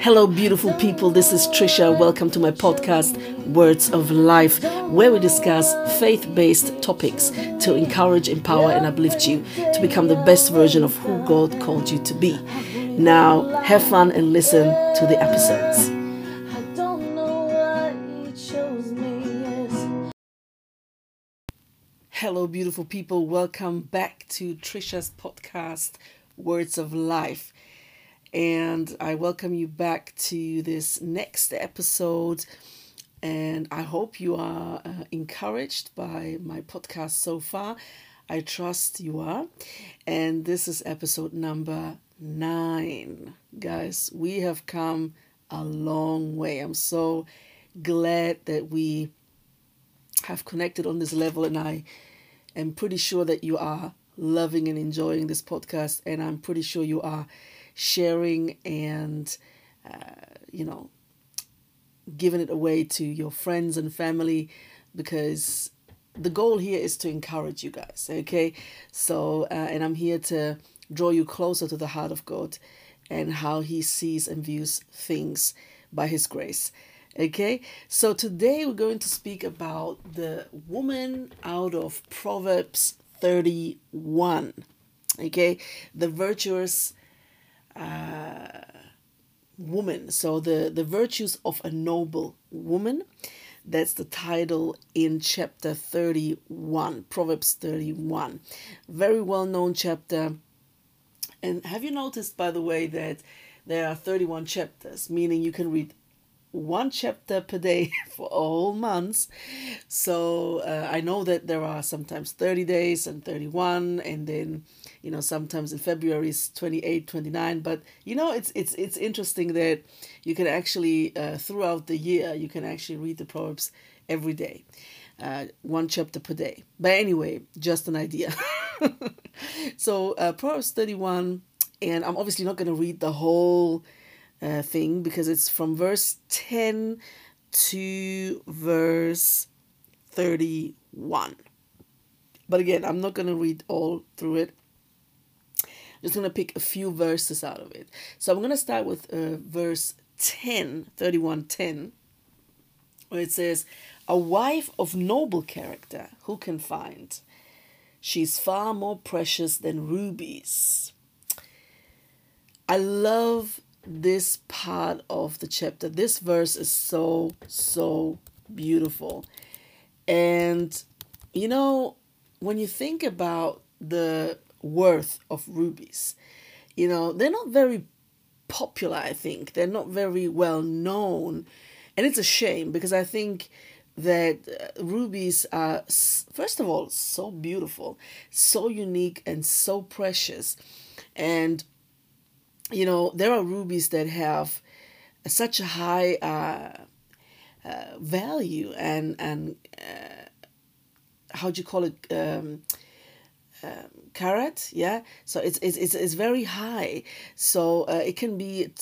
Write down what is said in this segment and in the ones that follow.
Hello, beautiful people. This is Trisha. Welcome to my podcast, Words of Life, where we discuss faith based topics to encourage, empower, and uplift you to become the best version of who God called you to be. Now, have fun and listen to the episodes. Hello, beautiful people. Welcome back to Trisha's podcast, Words of Life and I welcome you back to this next episode. And I hope you are uh, encouraged by my podcast so far. I trust you are. And this is episode number nine. Guys, we have come a long way. I'm so glad that we have connected on this level, and I am pretty sure that you are loving and enjoying this podcast, and I'm pretty sure you are sharing and, uh, you know, giving it away to your friends and family because the goal here is to encourage you guys, okay? So, uh, and I'm here to draw you closer to the heart of God and how He sees and views things by His grace. Okay, so today we're going to speak about the woman out of Proverbs 31. Okay, the virtuous uh, woman. So the the virtues of a noble woman. That's the title in chapter 31, Proverbs 31. Very well known chapter. And have you noticed, by the way, that there are 31 chapters, meaning you can read one chapter per day for a whole month. So uh, I know that there are sometimes 30 days and 31, and then you know sometimes in February is 28, 29. But you know it's it's it's interesting that you can actually uh, throughout the year you can actually read the proverbs every day. Uh, one chapter per day. But anyway, just an idea. so uh, Proverbs 31, and I'm obviously not going to read the whole uh, thing because it's from verse 10 to verse 31. But again, I'm not going to read all through it. Just going to pick a few verses out of it. So I'm going to start with uh, verse 10, 31 10, where it says, A wife of noble character, who can find? She's far more precious than rubies. I love this part of the chapter. This verse is so, so beautiful. And, you know, when you think about the worth of rubies, you know, they're not very popular, I think. They're not very well known. And it's a shame because I think that uh, rubies are, first of all, so beautiful, so unique, and so precious. And you know, there are rubies that have such a high uh, uh, value and and uh, how do you call it um, um, carat yeah? So it's, it's it's it's very high. So uh, it can be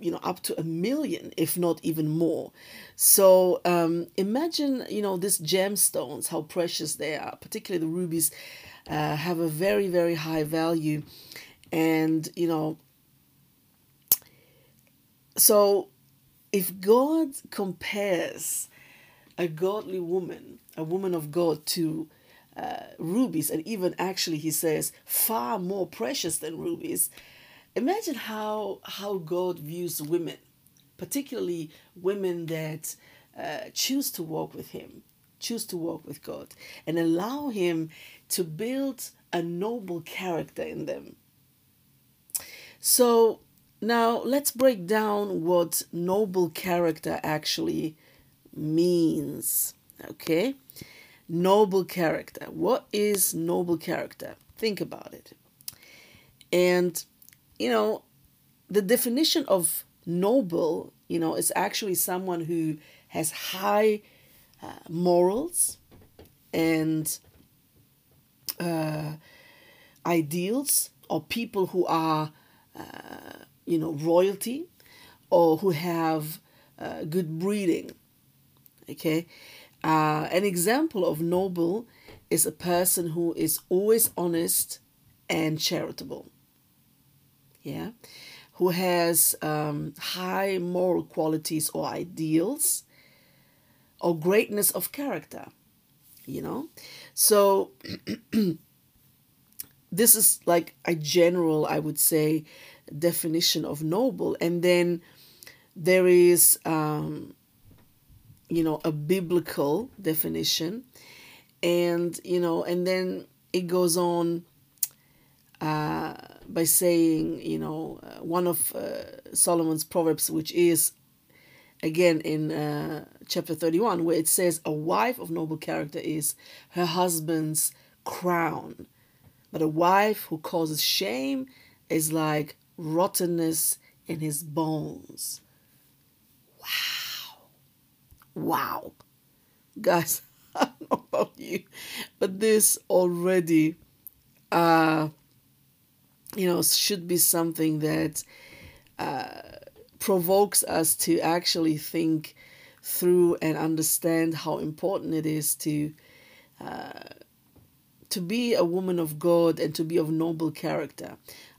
you know up to a million if not even more. So um, imagine you know these gemstones how precious they are. Particularly the rubies uh, have a very very high value. And you know so, if God compares a godly woman, a woman of God, to uh, rubies, and even actually he says far more precious than rubies, imagine how how God views women, particularly women that uh, choose to walk with Him, choose to walk with God, and allow Him to build a noble character in them. So now, let's break down what noble character actually means. Okay? Noble character. What is noble character? Think about it. And, you know, the definition of noble, you know, is actually someone who has high uh, morals and uh, ideals, or people who are. Uh, you know, royalty or who have uh, good breeding. Okay. Uh, an example of noble is a person who is always honest and charitable. Yeah. who has um, high moral qualities or ideals or greatness of character. You know? So, this is like a general, I would say, definition of noble. And then there is, um, you know, a biblical definition. And, you know, and then it goes on uh, by saying, you know, uh, one of uh, Solomon's proverbs, which is again in uh, chapter 31, where it says, A wife of noble character is her husband's crown, but a wife who causes shame is like rottenness in his bones. Wow. Wow. Guys, I don't know about you, but this already uh you know should be something that uh provokes us to actually think through and understand how important it is to uh, to be a woman of God and to be of noble character.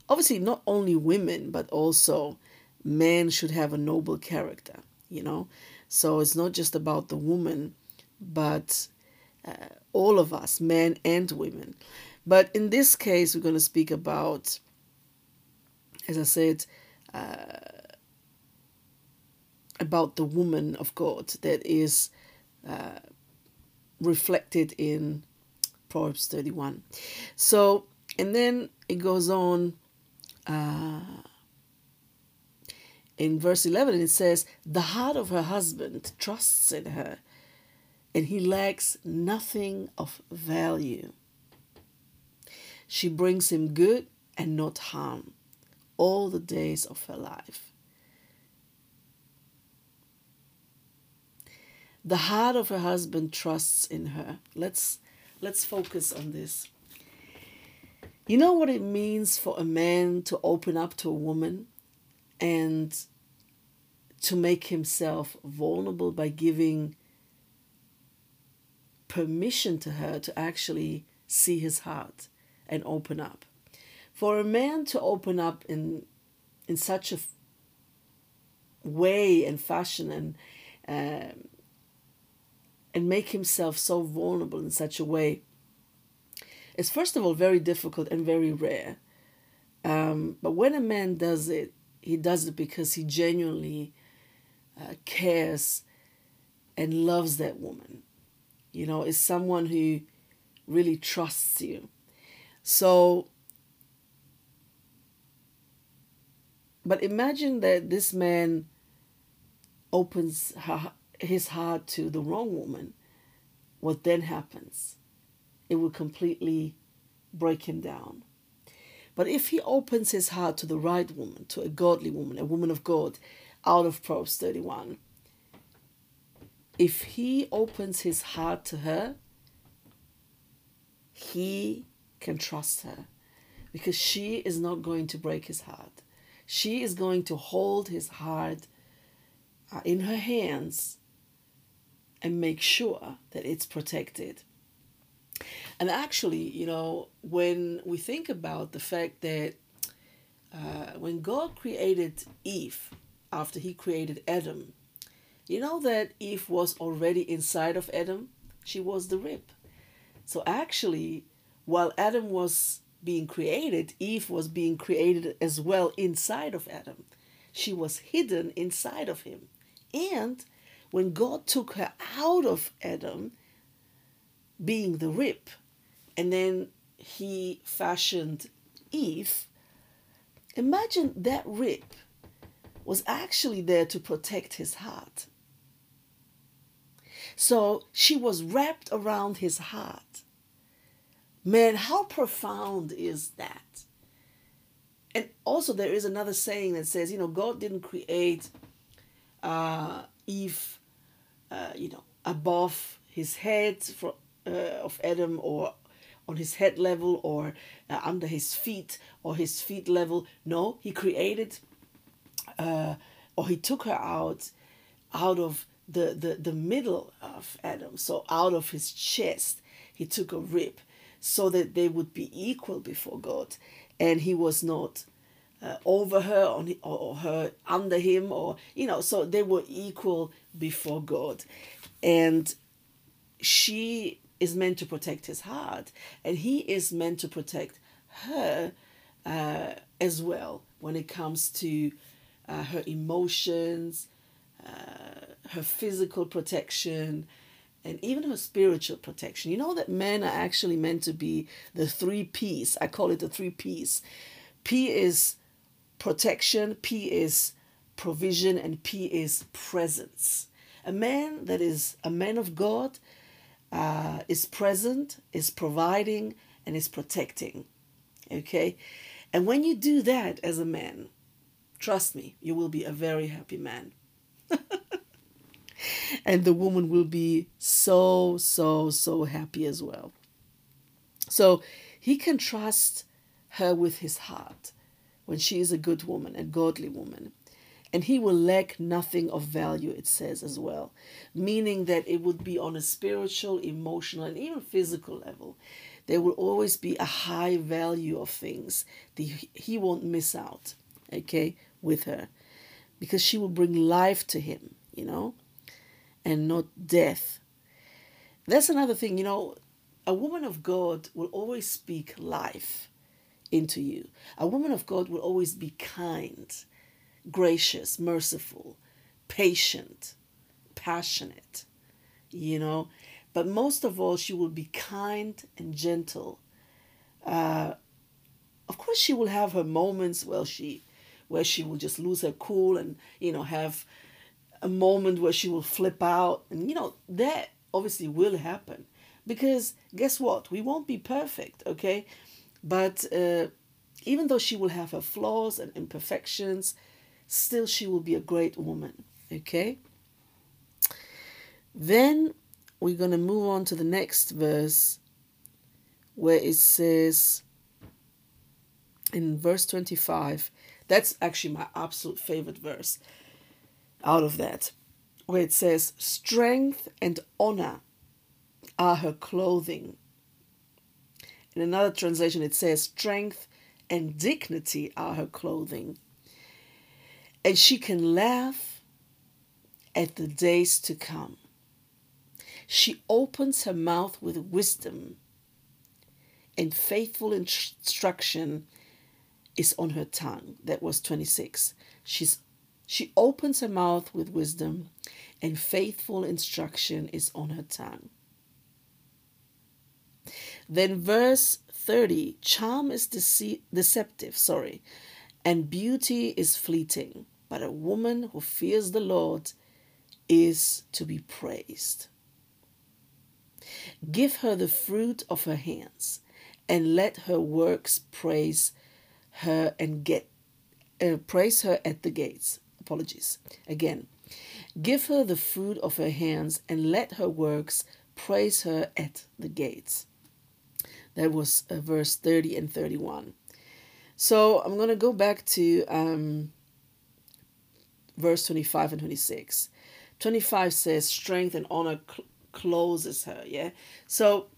Obviously, not only women, but also men should have a noble character, you know. So it's not just about the woman, but uh, all of us, men and women. But in this case, we're going to speak about, as I said, uh, about the woman of God that is uh, reflected in Proverbs 31. So, and then it goes on uh, in verse 11, it says, The heart of her husband trusts in her, and he lacks nothing of value. She brings him good and not harm all the days of her life. The heart of her husband trusts in her. Let's let's focus on this. You know what it means for a man to open up to a woman and to make himself vulnerable by giving permission to her to actually see his heart and open up. For a man to open up in in such a way and fashion and um, and make himself so vulnerable in such a way is first of all very difficult and very rare. Um, but when a man does it, he does it because he genuinely uh, cares and loves that woman. You know, is someone who really trusts you. So, but imagine that this man opens her, his heart to the wrong woman, what then happens? It will completely break him down. But if he opens his heart to the right woman, to a godly woman, a woman of God, out of Proverbs 31, if he opens his heart to her, he can trust her because she is not going to break his heart. She is going to hold his heart uh, in her hands and make sure that it's protected. And actually, you know, when we think about the fact that uh, when God created Eve, after he created Adam, you know that Eve was already inside of Adam? She was the rib. So actually, while Adam was being created, Eve was being created as well inside of Adam. She was hidden inside of him. And when God took her out of Adam, being the rib, and then he fashioned Eve, imagine that rib was actually there to protect his heart. So she was wrapped around his heart. Man, how profound is that? And also, there is another saying that says, you know, God didn't create uh, Eve uh, you know, above his head for, uh, of Adam or on his head level or uh, under his feet or his feet level. No, he created uh, or he took her out out of the, the, the middle of Adam, so out of his chest, he took a rib so that they would be equal before God. And he was not uh, over her on or, or her under him or you know so they were equal before god and she is meant to protect his heart and he is meant to protect her uh, as well when it comes to uh, her emotions uh, her physical protection and even her spiritual protection. You know that men are actually meant to be the three P's. I call it the three P's. P is protection, P is provision, and P is presence. A man that is a man of God uh, is present, is providing, and is protecting. Okay? And when you do that as a man, trust me, you will be a very happy man. and the woman will be so, so, so happy as well. So he can trust her with his heart when she is a good woman, a godly woman. And he will lack nothing of value, it says as well, meaning that it would be on a spiritual, emotional, and even physical level. There will always be a high value of things that he won't miss out, okay, with her, because she will bring life to him, you know and not death. That's another thing, you know, a woman of God will always speak life into you. A woman of God will always be kind, gracious, merciful, patient, passionate, you know. But most of all, she will be kind and gentle. Uh, of course, she will have her moments where she, where she will just lose her cool and you know have a moment where she will flip out. And, you know, that obviously will happen because guess what? We won't be perfect, okay? But uh, even though she will have her flaws and imperfections, still she will be a great woman, okay? Then we're going to move on to the next verse where it says in verse 25, that's actually my absolute favorite verse out of that, where it says, Strength and honor are her clothing. In another translation, it says, Strength and dignity are her clothing. And she can laugh at the days to come. She opens her mouth with wisdom, and faithful instruction is on her tongue. That was 26. She's she opens her mouth with wisdom, and faithful instruction is on her tongue. Then, verse 30 charm is dece- deceptive, sorry, and beauty is fleeting, but a woman who fears the Lord is to be praised. Give her the fruit of her hands, and let her works praise her and get uh, praise her at the gates apologies. Again, give her the fruit of her hands and let her works praise her at the gates. That was uh, verse 30 and 31. So I'm going to go back to um, verse 25 and 26. 25 says, Strength and honor cl- closes her. Yeah. So,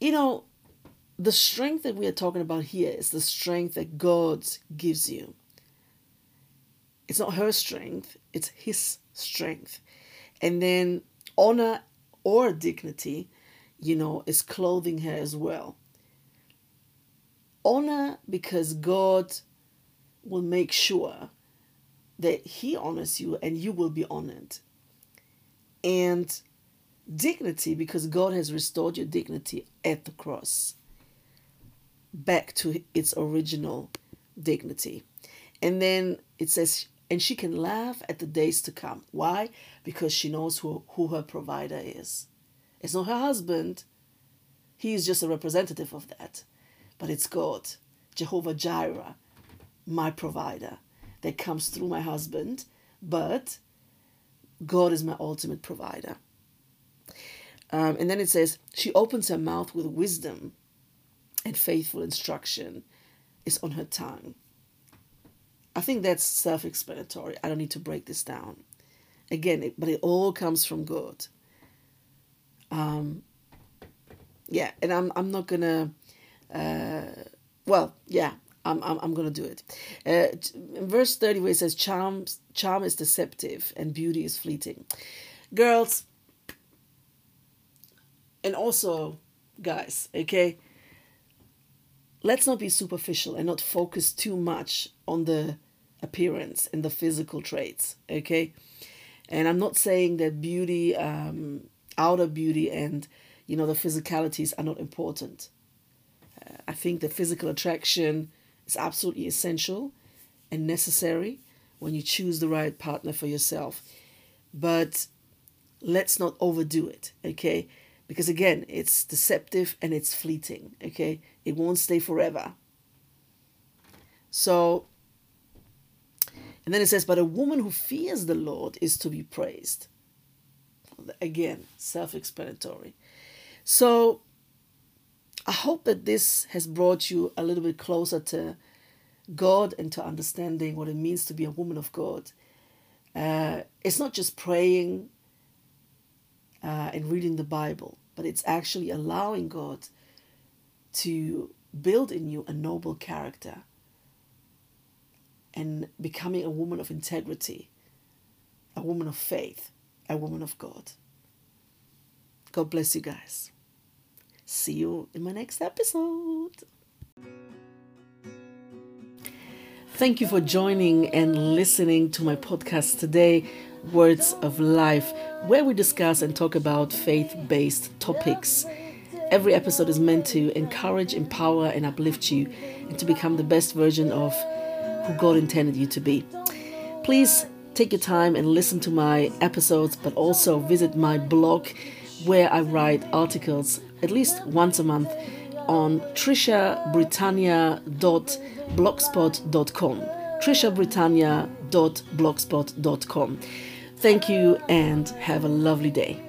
you know, the strength that we are talking about here is the strength that God gives you. It's not her strength, it's his strength. And then honor or dignity, you know, is clothing her as well. Honor because God will make sure that he honors you and you will be honored. And dignity because God has restored your dignity at the cross back to its original dignity. And then it says and she can laugh at the days to come. Why? Because she knows who, who her provider is. It's not her husband, he is just a representative of that. But it's God, Jehovah Jireh, my provider, that comes through my husband, but God is my ultimate provider. Um, and then it says, She opens her mouth with wisdom, and faithful instruction is on her tongue. I think that's self explanatory. I don't need to break this down. Again, it, but it all comes from God. Um, yeah, and I'm, I'm not gonna, uh, well, yeah, I'm, I'm, I'm going to do it. Uh, in verse 30, where it says, charm, charm is deceptive and beauty is fleeting. Girls, and also guys, okay, let's not be superficial and not focus too much on the appearance and the physical traits, okay? And I'm not saying that beauty, um, outer beauty, and you know the physicalities are not important. Uh, I think the physical attraction is absolutely essential and necessary when you choose the right partner for yourself. But let's not overdo it, okay? Because again, it's deceptive and it's fleeting, okay? It won't stay forever. So, and then it says, But a woman who fears the Lord is to be praised. Again, self explanatory. So, I hope that this has brought you a little bit closer to God and to understanding what it means to be a woman of God. Uh, it's not just praying uh, and reading the Bible, but it's actually allowing God to build in you a noble character and becoming a woman of integrity, a woman of faith, a woman of God. God bless you guys. See you in my next episode. Thank you for joining and listening to my podcast today, Words of Life, where we discuss and talk about faith based topics. Every episode is meant to encourage, empower, and uplift you and to become the best version of who God intended you to be. Please take your time and listen to my episodes, but also visit my blog where I write articles at least once a month on trishabritannia.blogspot.com. trishabritannia.blogspot.com. Thank you and have a lovely day.